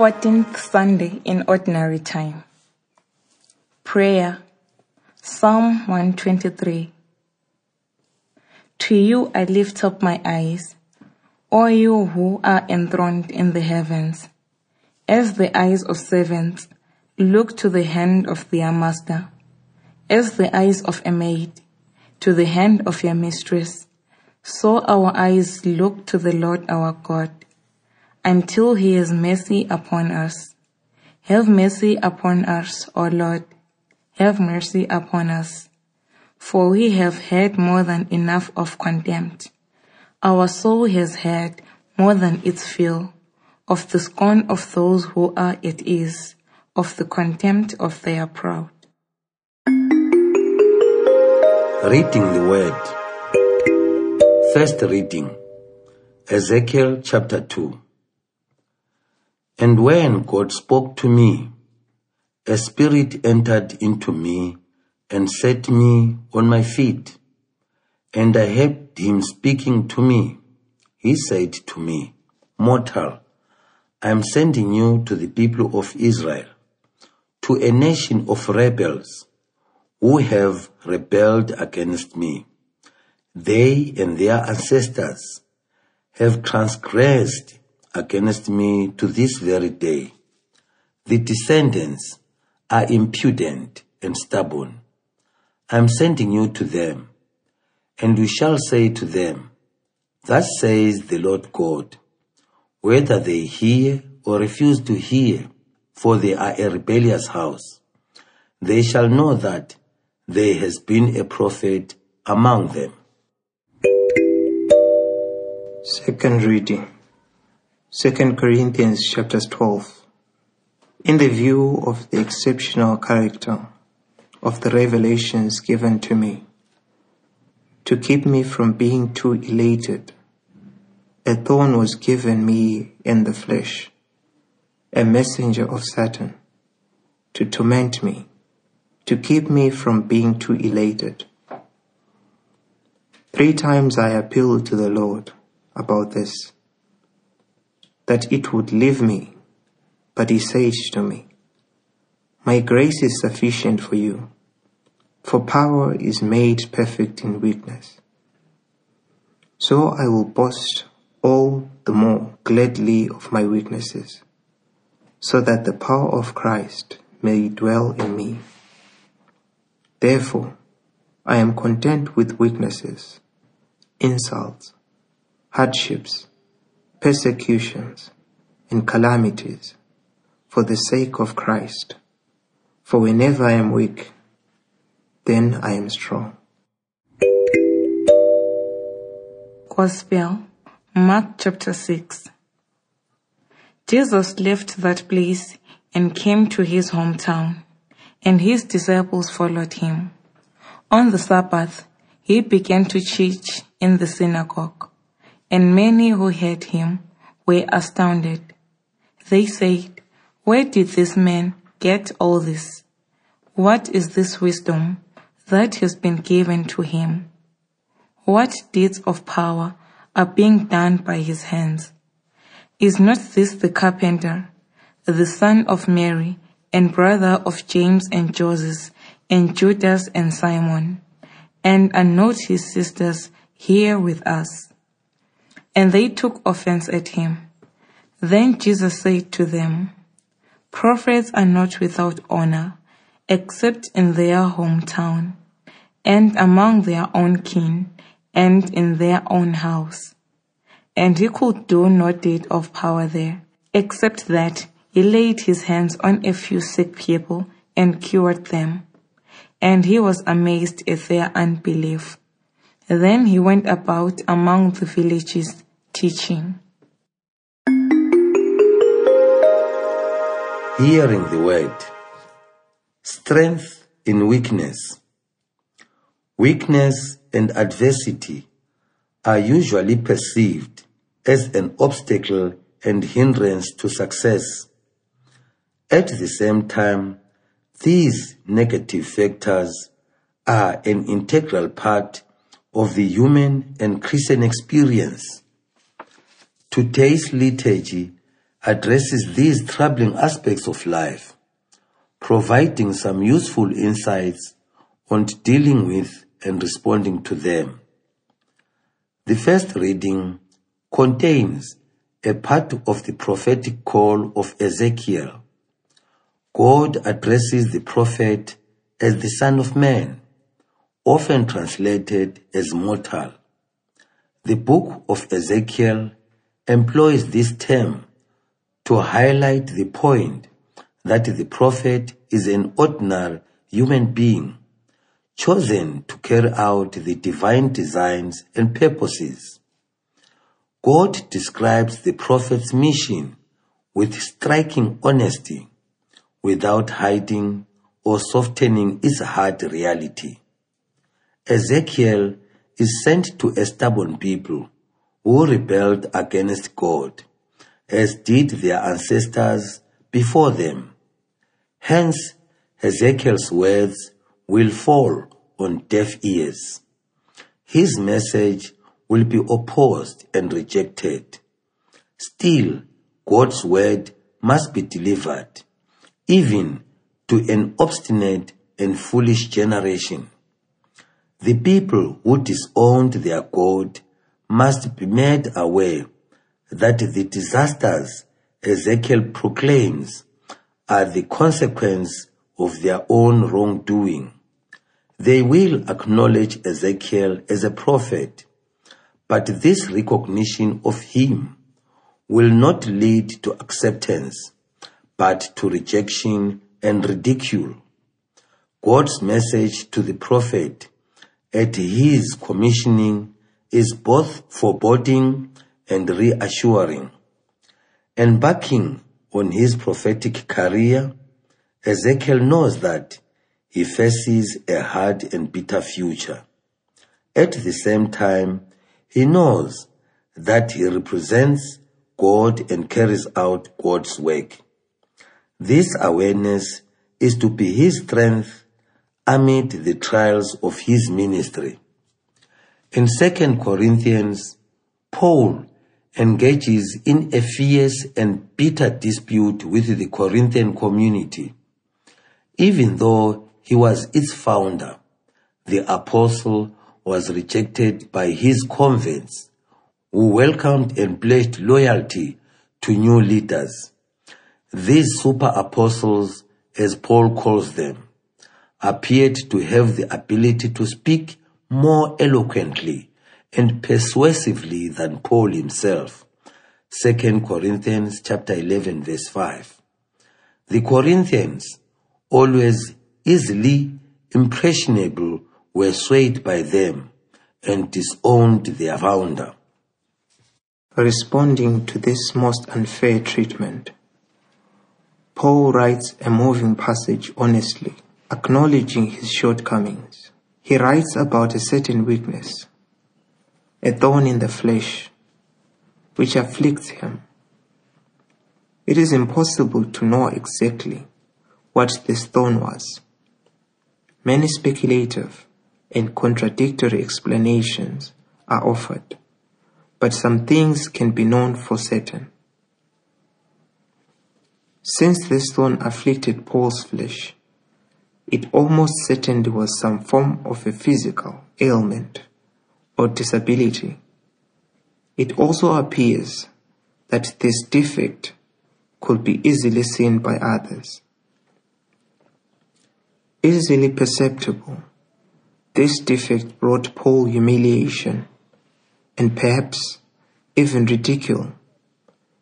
14th Sunday in Ordinary Time. Prayer Psalm 123 To you I lift up my eyes, O you who are enthroned in the heavens. As the eyes of servants look to the hand of their master, as the eyes of a maid to the hand of your mistress, so our eyes look to the Lord our God until he has mercy upon us. Have mercy upon us, O Lord. Have mercy upon us. For we have had more than enough of contempt. Our soul has had more than its fill of the scorn of those who are at ease, of the contempt of their proud. Reading the Word. First reading Ezekiel chapter 2. And when God spoke to me, a spirit entered into me and set me on my feet. And I heard him speaking to me. He said to me, Mortal, I am sending you to the people of Israel, to a nation of rebels who have rebelled against me. They and their ancestors have transgressed against me to this very day. The descendants are impudent and stubborn. I am sending you to them, and we shall say to them, Thus says the Lord God, whether they hear or refuse to hear, for they are a rebellious house, they shall know that there has been a prophet among them. Second reading. 2 Corinthians chapters 12. In the view of the exceptional character of the revelations given to me, to keep me from being too elated, a thorn was given me in the flesh, a messenger of Satan, to torment me, to keep me from being too elated. Three times I appealed to the Lord about this that it would leave me. But he said to me, My grace is sufficient for you, for power is made perfect in weakness. So I will boast all the more gladly of my weaknesses, so that the power of Christ may dwell in me. Therefore, I am content with weaknesses, insults, hardships, persecutions, and calamities for the sake of Christ. For whenever I am weak, then I am strong. Gospel, Mark chapter 6. Jesus left that place and came to his hometown, and his disciples followed him. On the Sabbath, he began to teach in the synagogue and many who heard him were astounded. They said, Where did this man get all this? What is this wisdom that has been given to him? What deeds of power are being done by his hands? Is not this the carpenter, the son of Mary, and brother of James and Joseph, and Judas and Simon? And are not his sisters here with us? And they took offense at him. Then Jesus said to them, Prophets are not without honor, except in their hometown, and among their own kin, and in their own house. And he could do no deed of power there, except that he laid his hands on a few sick people and cured them. And he was amazed at their unbelief. Then he went about among the villages teaching. Hearing the word. Strength in weakness. Weakness and adversity are usually perceived as an obstacle and hindrance to success. At the same time, these negative factors are an integral part of the human and Christian experience. Today's liturgy addresses these troubling aspects of life, providing some useful insights on dealing with and responding to them. The first reading contains a part of the prophetic call of Ezekiel. God addresses the prophet as the Son of Man, often translated as mortal. The book of Ezekiel employs this term to highlight the point that the prophet is an ordinary human being chosen to carry out the divine designs and purposes. God describes the prophet's mission with striking honesty without hiding or softening its hard reality. Ezekiel is sent to a stubborn people who rebelled against God, as did their ancestors before them. Hence, Ezekiel's words will fall on deaf ears. His message will be opposed and rejected. Still, God's word must be delivered, even to an obstinate and foolish generation. The people who disowned their God must be made aware that the disasters Ezekiel proclaims are the consequence of their own wrongdoing. They will acknowledge Ezekiel as a prophet, but this recognition of him will not lead to acceptance, but to rejection and ridicule. God's message to the prophet at his commissioning is both foreboding and reassuring. Embarking on his prophetic career, Ezekiel knows that he faces a hard and bitter future. At the same time, he knows that he represents God and carries out God's work. This awareness is to be his strength amid the trials of his ministry. In 2 Corinthians, Paul engages in a fierce and bitter dispute with the Corinthian community. Even though he was its founder, the apostle was rejected by his converts, who welcomed and pledged loyalty to new leaders. These super apostles, as Paul calls them, appeared to have the ability to speak more eloquently and persuasively than Paul himself. 2 Corinthians chapter 11 verse 5. The Corinthians, always easily impressionable, were swayed by them and disowned their founder. Responding to this most unfair treatment, Paul writes a moving passage honestly, acknowledging his shortcomings. He writes about a certain weakness, a thorn in the flesh, which afflicts him. It is impossible to know exactly what this thorn was. Many speculative and contradictory explanations are offered, but some things can be known for certain. Since this thorn afflicted Paul's flesh, it almost certainly was some form of a physical ailment or disability. It also appears that this defect could be easily seen by others. Easily perceptible, this defect brought Paul humiliation and perhaps even ridicule.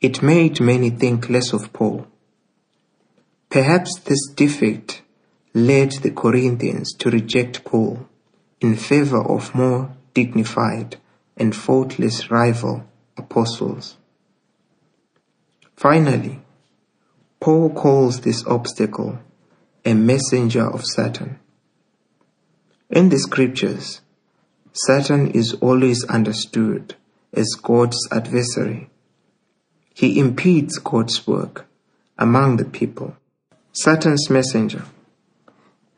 It made many think less of Paul. Perhaps this defect led the Corinthians to reject Paul in favor of more dignified and faultless rival apostles. Finally, Paul calls this obstacle a messenger of Satan. In the scriptures, Satan is always understood as God's adversary. He impedes God's work among the people. Satan's messenger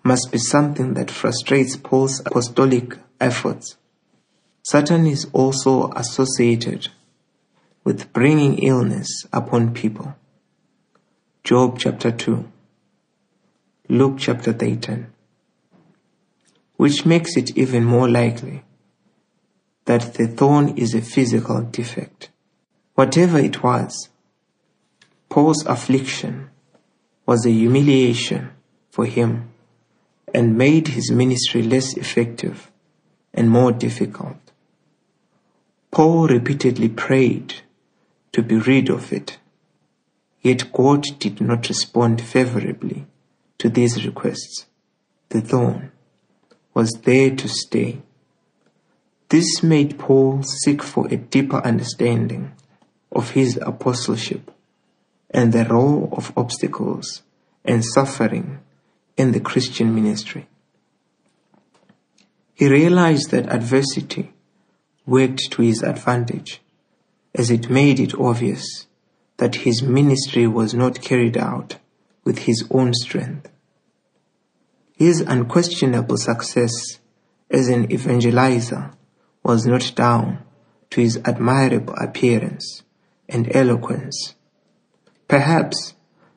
must be something that frustrates Paul's apostolic efforts. Satan is also associated with bringing illness upon people. Job chapter 2, Luke chapter 13, which makes it even more likely that the thorn is a physical defect. Whatever it was, Paul's affliction was a humiliation for him and made his ministry less effective and more difficult. Paul repeatedly prayed to be rid of it, yet God did not respond favorably to these requests. The thorn was there to stay. This made Paul seek for a deeper understanding of his apostleship and the role of obstacles and suffering in the Christian ministry. He realized that adversity worked to his advantage as it made it obvious that his ministry was not carried out with his own strength. His unquestionable success as an evangelizer was not down to his admirable appearance and eloquence. Perhaps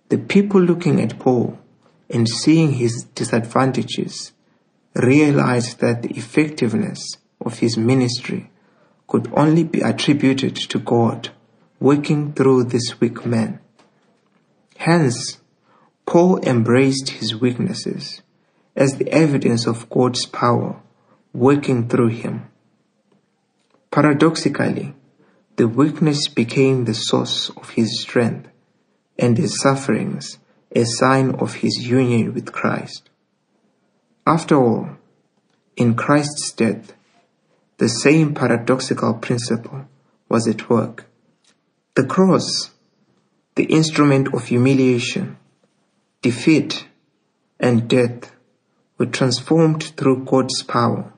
the people looking at Paul and seeing his disadvantages realized that the effectiveness of his ministry could only be attributed to God working through this weak man. Hence, Paul embraced his weaknesses as the evidence of God's power working through him. Paradoxically, the weakness became the source of his strength and his sufferings a sign of his union with Christ. After all, in Christ's death, the same paradoxical principle was at work. The cross, the instrument of humiliation, defeat, and death, were transformed through God's power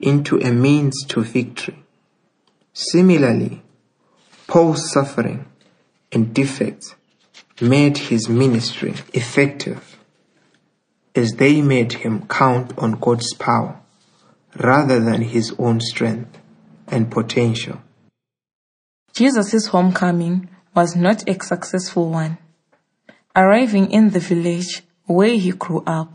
into a means to victory. Similarly, Paul's suffering and defects made his ministry effective as they made him count on God's power rather than his own strength and potential. Jesus' homecoming was not a successful one. Arriving in the village where he grew up,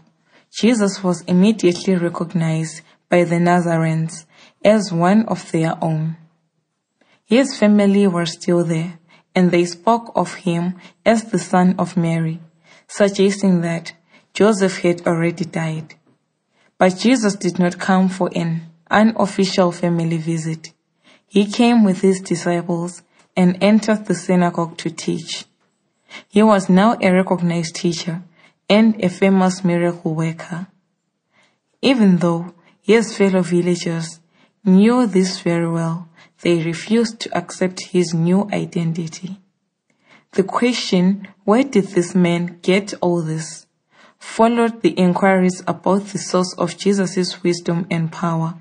Jesus was immediately recognized by the Nazarenes as one of their own. His family were still there, and they spoke of him as the son of Mary, suggesting that Joseph had already died. But Jesus did not come for an unofficial family visit. He came with his disciples and entered the synagogue to teach. He was now a recognized teacher and a famous miracle worker. Even though his fellow villagers knew this very well, they refused to accept his new identity. The question, where did this man get all this? followed the inquiries about the source of Jesus' wisdom and power,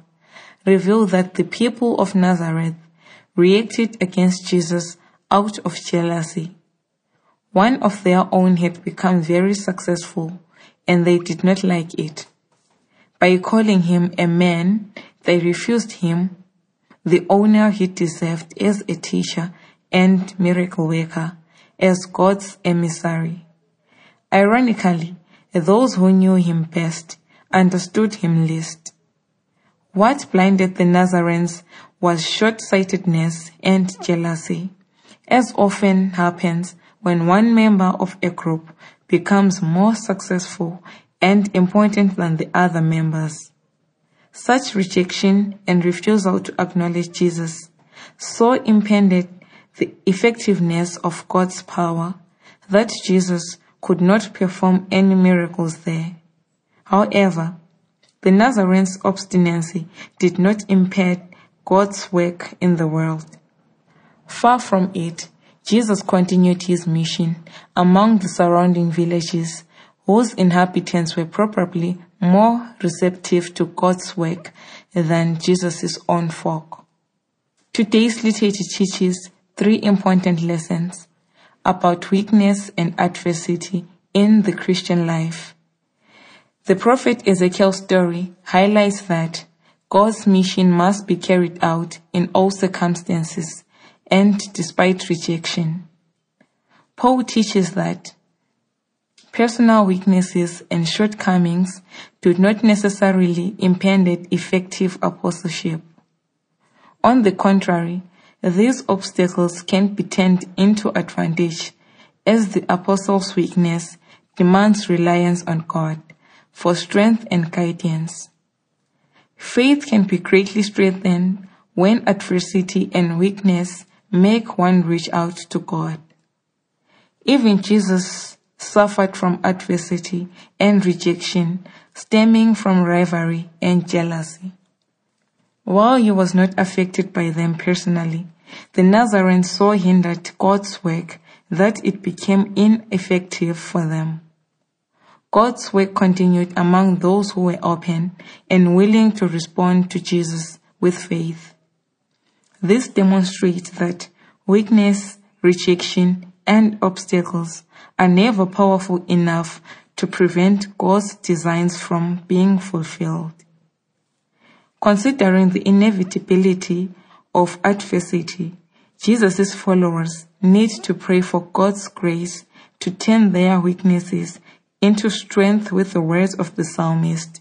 reveal that the people of Nazareth reacted against Jesus out of jealousy. One of their own had become very successful and they did not like it. By calling him a man, they refused him the honor he deserved as a teacher and miracle worker, as God's emissary. Ironically, those who knew him best understood him least. What blinded the Nazarenes was short-sightedness and jealousy, as often happens when one member of a group becomes more successful and important than the other members. Such rejection and refusal to acknowledge Jesus so impeded the effectiveness of God's power that Jesus could not perform any miracles there. However, the Nazarenes' obstinacy did not impede God's work in the world. Far from it, Jesus continued his mission among the surrounding villages whose inhabitants were probably more receptive to God's work than Jesus' own folk. Today's liturgy teaches three important lessons about weakness and adversity in the Christian life. The prophet Ezekiel's story highlights that God's mission must be carried out in all circumstances and despite rejection. Paul teaches that personal weaknesses and shortcomings do not necessarily impede effective apostleship. On the contrary, these obstacles can be turned into advantage as the apostle's weakness demands reliance on God for strength and guidance. Faith can be greatly strengthened when adversity and weakness make one reach out to God. Even Jesus suffered from adversity and rejection stemming from rivalry and jealousy. While he was not affected by them personally, the Nazarenes so hindered God's work that it became ineffective for them. God's work continued among those who were open and willing to respond to Jesus with faith. This demonstrates that weakness, rejection, and obstacles are never powerful enough to prevent God's designs from being fulfilled. Considering the inevitability of adversity, Jesus' followers need to pray for God's grace to turn their weaknesses into strength with the words of the psalmist.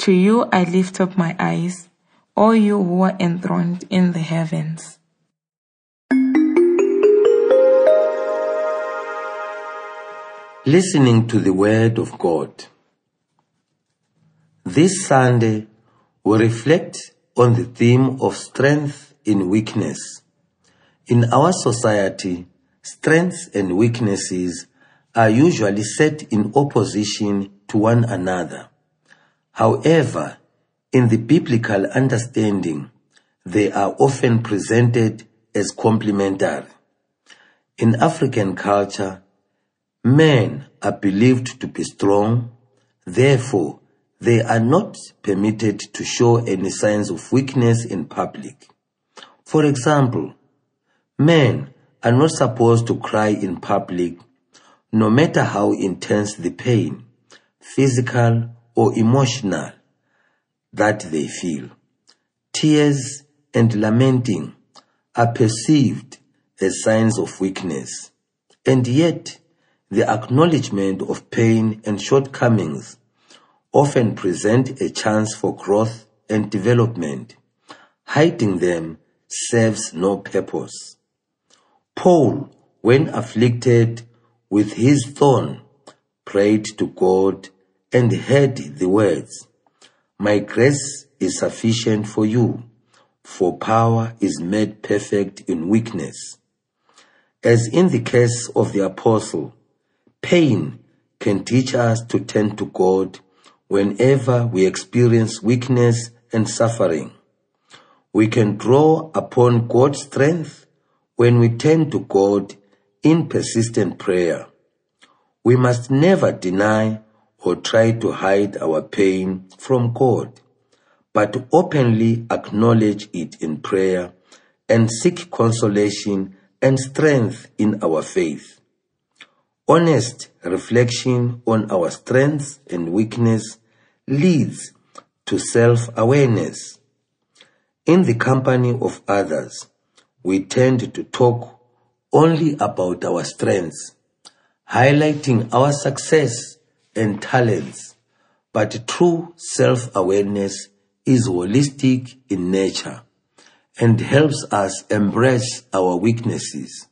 To you I lift up my eyes, all you who are enthroned in the heavens. Listening to the Word of God. This Sunday, we reflect on the theme of strength in weakness. In our society, strengths and weaknesses are usually set in opposition to one another. However, in the biblical understanding, they are often presented as complementary. In African culture, men are believed to be strong, therefore, they are not permitted to show any signs of weakness in public. For example, men are not supposed to cry in public no matter how intense the pain, physical or emotional, that they feel. Tears and lamenting are perceived as signs of weakness, and yet the acknowledgement of pain and shortcomings often present a chance for growth and development. Hiding them serves no purpose. Paul, when afflicted with his thorn, prayed to God and heard the words, My grace is sufficient for you, for power is made perfect in weakness. As in the case of the apostle, pain can teach us to turn to God whenever we experience weakness and suffering. We can draw upon God's strength when we turn to God in persistent prayer. We must never deny or try to hide our pain from God, but openly acknowledge it in prayer and seek consolation and strength in our faith. Honest reflection on our strengths and weakness leads to self-awareness. In the company of others, we tend to talk only about our strengths, highlighting our success and talents, but true self-awareness is holistic in nature and helps us embrace our weaknesses.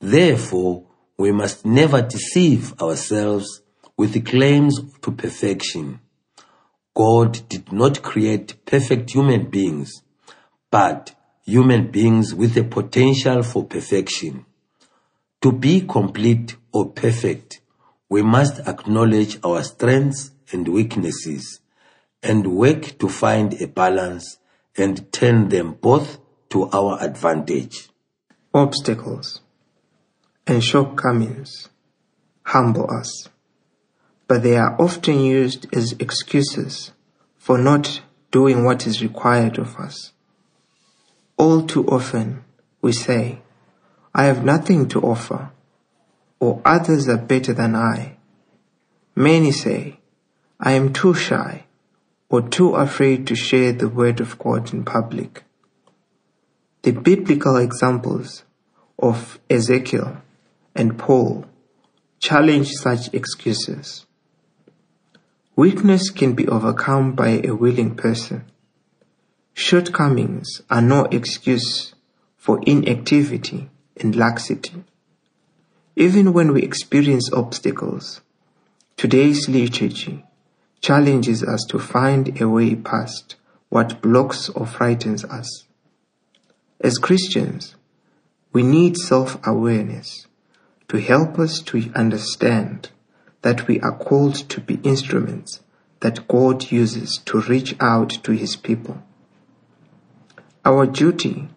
Therefore, we must never deceive ourselves with claims to perfection. God did not create perfect human beings, but human beings with the potential for perfection. To be complete or perfect, we must acknowledge our strengths and weaknesses and work to find a balance and turn them both to our advantage. Obstacles and shortcomings humble us, but they are often used as excuses for not doing what is required of us. All too often, we say, I have nothing to offer, or others are better than I. Many say, I am too shy, or too afraid to share the word of God in public. The biblical examples of Ezekiel and Paul challenge such excuses. Weakness can be overcome by a willing person. Shortcomings are no excuse for inactivity and laxity. Even when we experience obstacles, today's liturgy challenges us to find a way past what blocks or frightens us. As Christians, we need self awareness to help us to understand that we are called to be instruments that God uses to reach out to His people. Our duty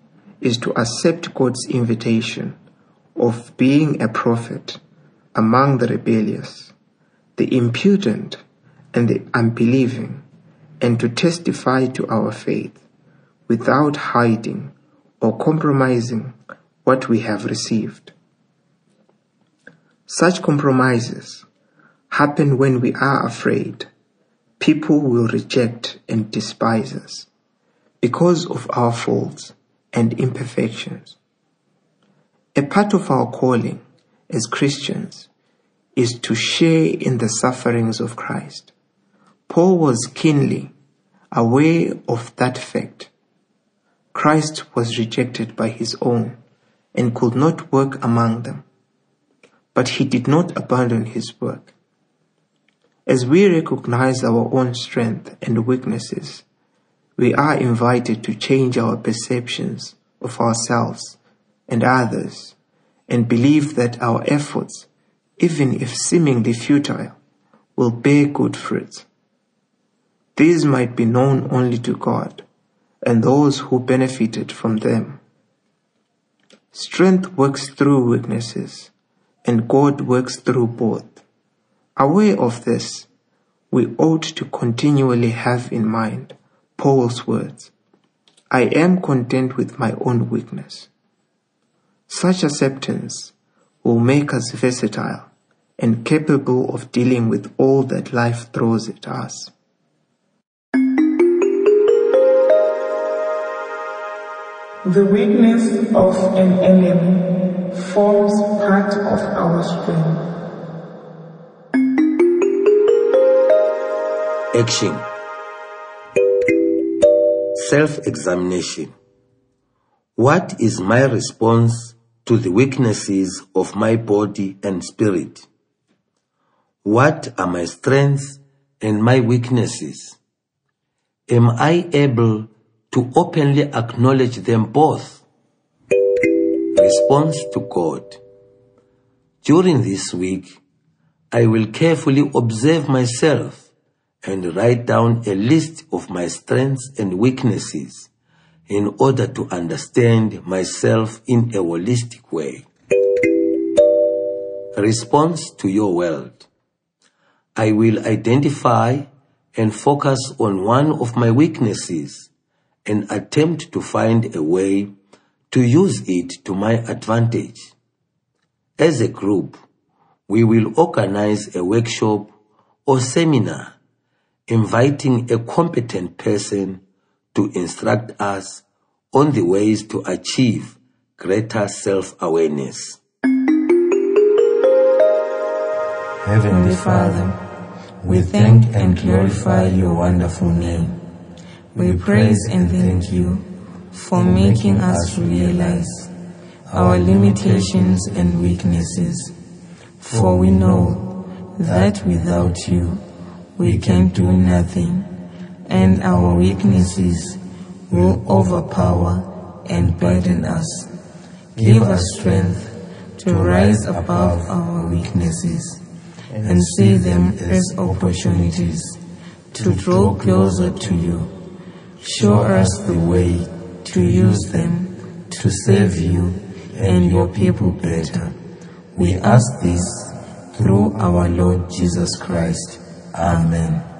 is to accept God's invitation of being a prophet among the rebellious, the impudent, and the unbelieving, and to testify to our faith without hiding or compromising what we have received. Such compromises happen when we are afraid people will reject and despise us because of our faults and imperfections. A part of our calling as Christians is to share in the sufferings of Christ. Paul was keenly aware of that fact. Christ was rejected by his own and could not work among them, but he did not abandon his work. As we recognize our own strength and weaknesses, we are invited to change our perceptions of ourselves and others and believe that our efforts, even if seemingly futile, will bear good fruits. These might be known only to God and those who benefited from them. Strength works through weaknesses, and God works through both. Aware of this, we ought to continually have in mind Paul's words I am content with my own weakness. Such acceptance will make us versatile and capable of dealing with all that life throws at us. The weakness of an enemy forms part of our strength. Action Self examination. What is my response to the weaknesses of my body and spirit? What are my strengths and my weaknesses? Am I able to openly acknowledge them both? Response to God. During this week, I will carefully observe myself and write down a list of my strengths and weaknesses in order to understand myself in a holistic way. Response to your world. I will identify and focus on one of my weaknesses and attempt to find a way to use it to my advantage. As a group, we will organize a workshop or seminar inviting a competent person to instruct us on the ways to achieve greater self-awareness. Heavenly Father, we thank and glorify your wonderful name. We praise and thank you for making us realize our limitations and weaknesses, for we know that without you, we can do nothing, and our weaknesses will overpower and burden us. Give us strength to rise above our weaknesses and see them as opportunities to draw closer to you. Show us the way to use them to serve you and your people better. We ask this through our Lord Jesus Christ. Amen.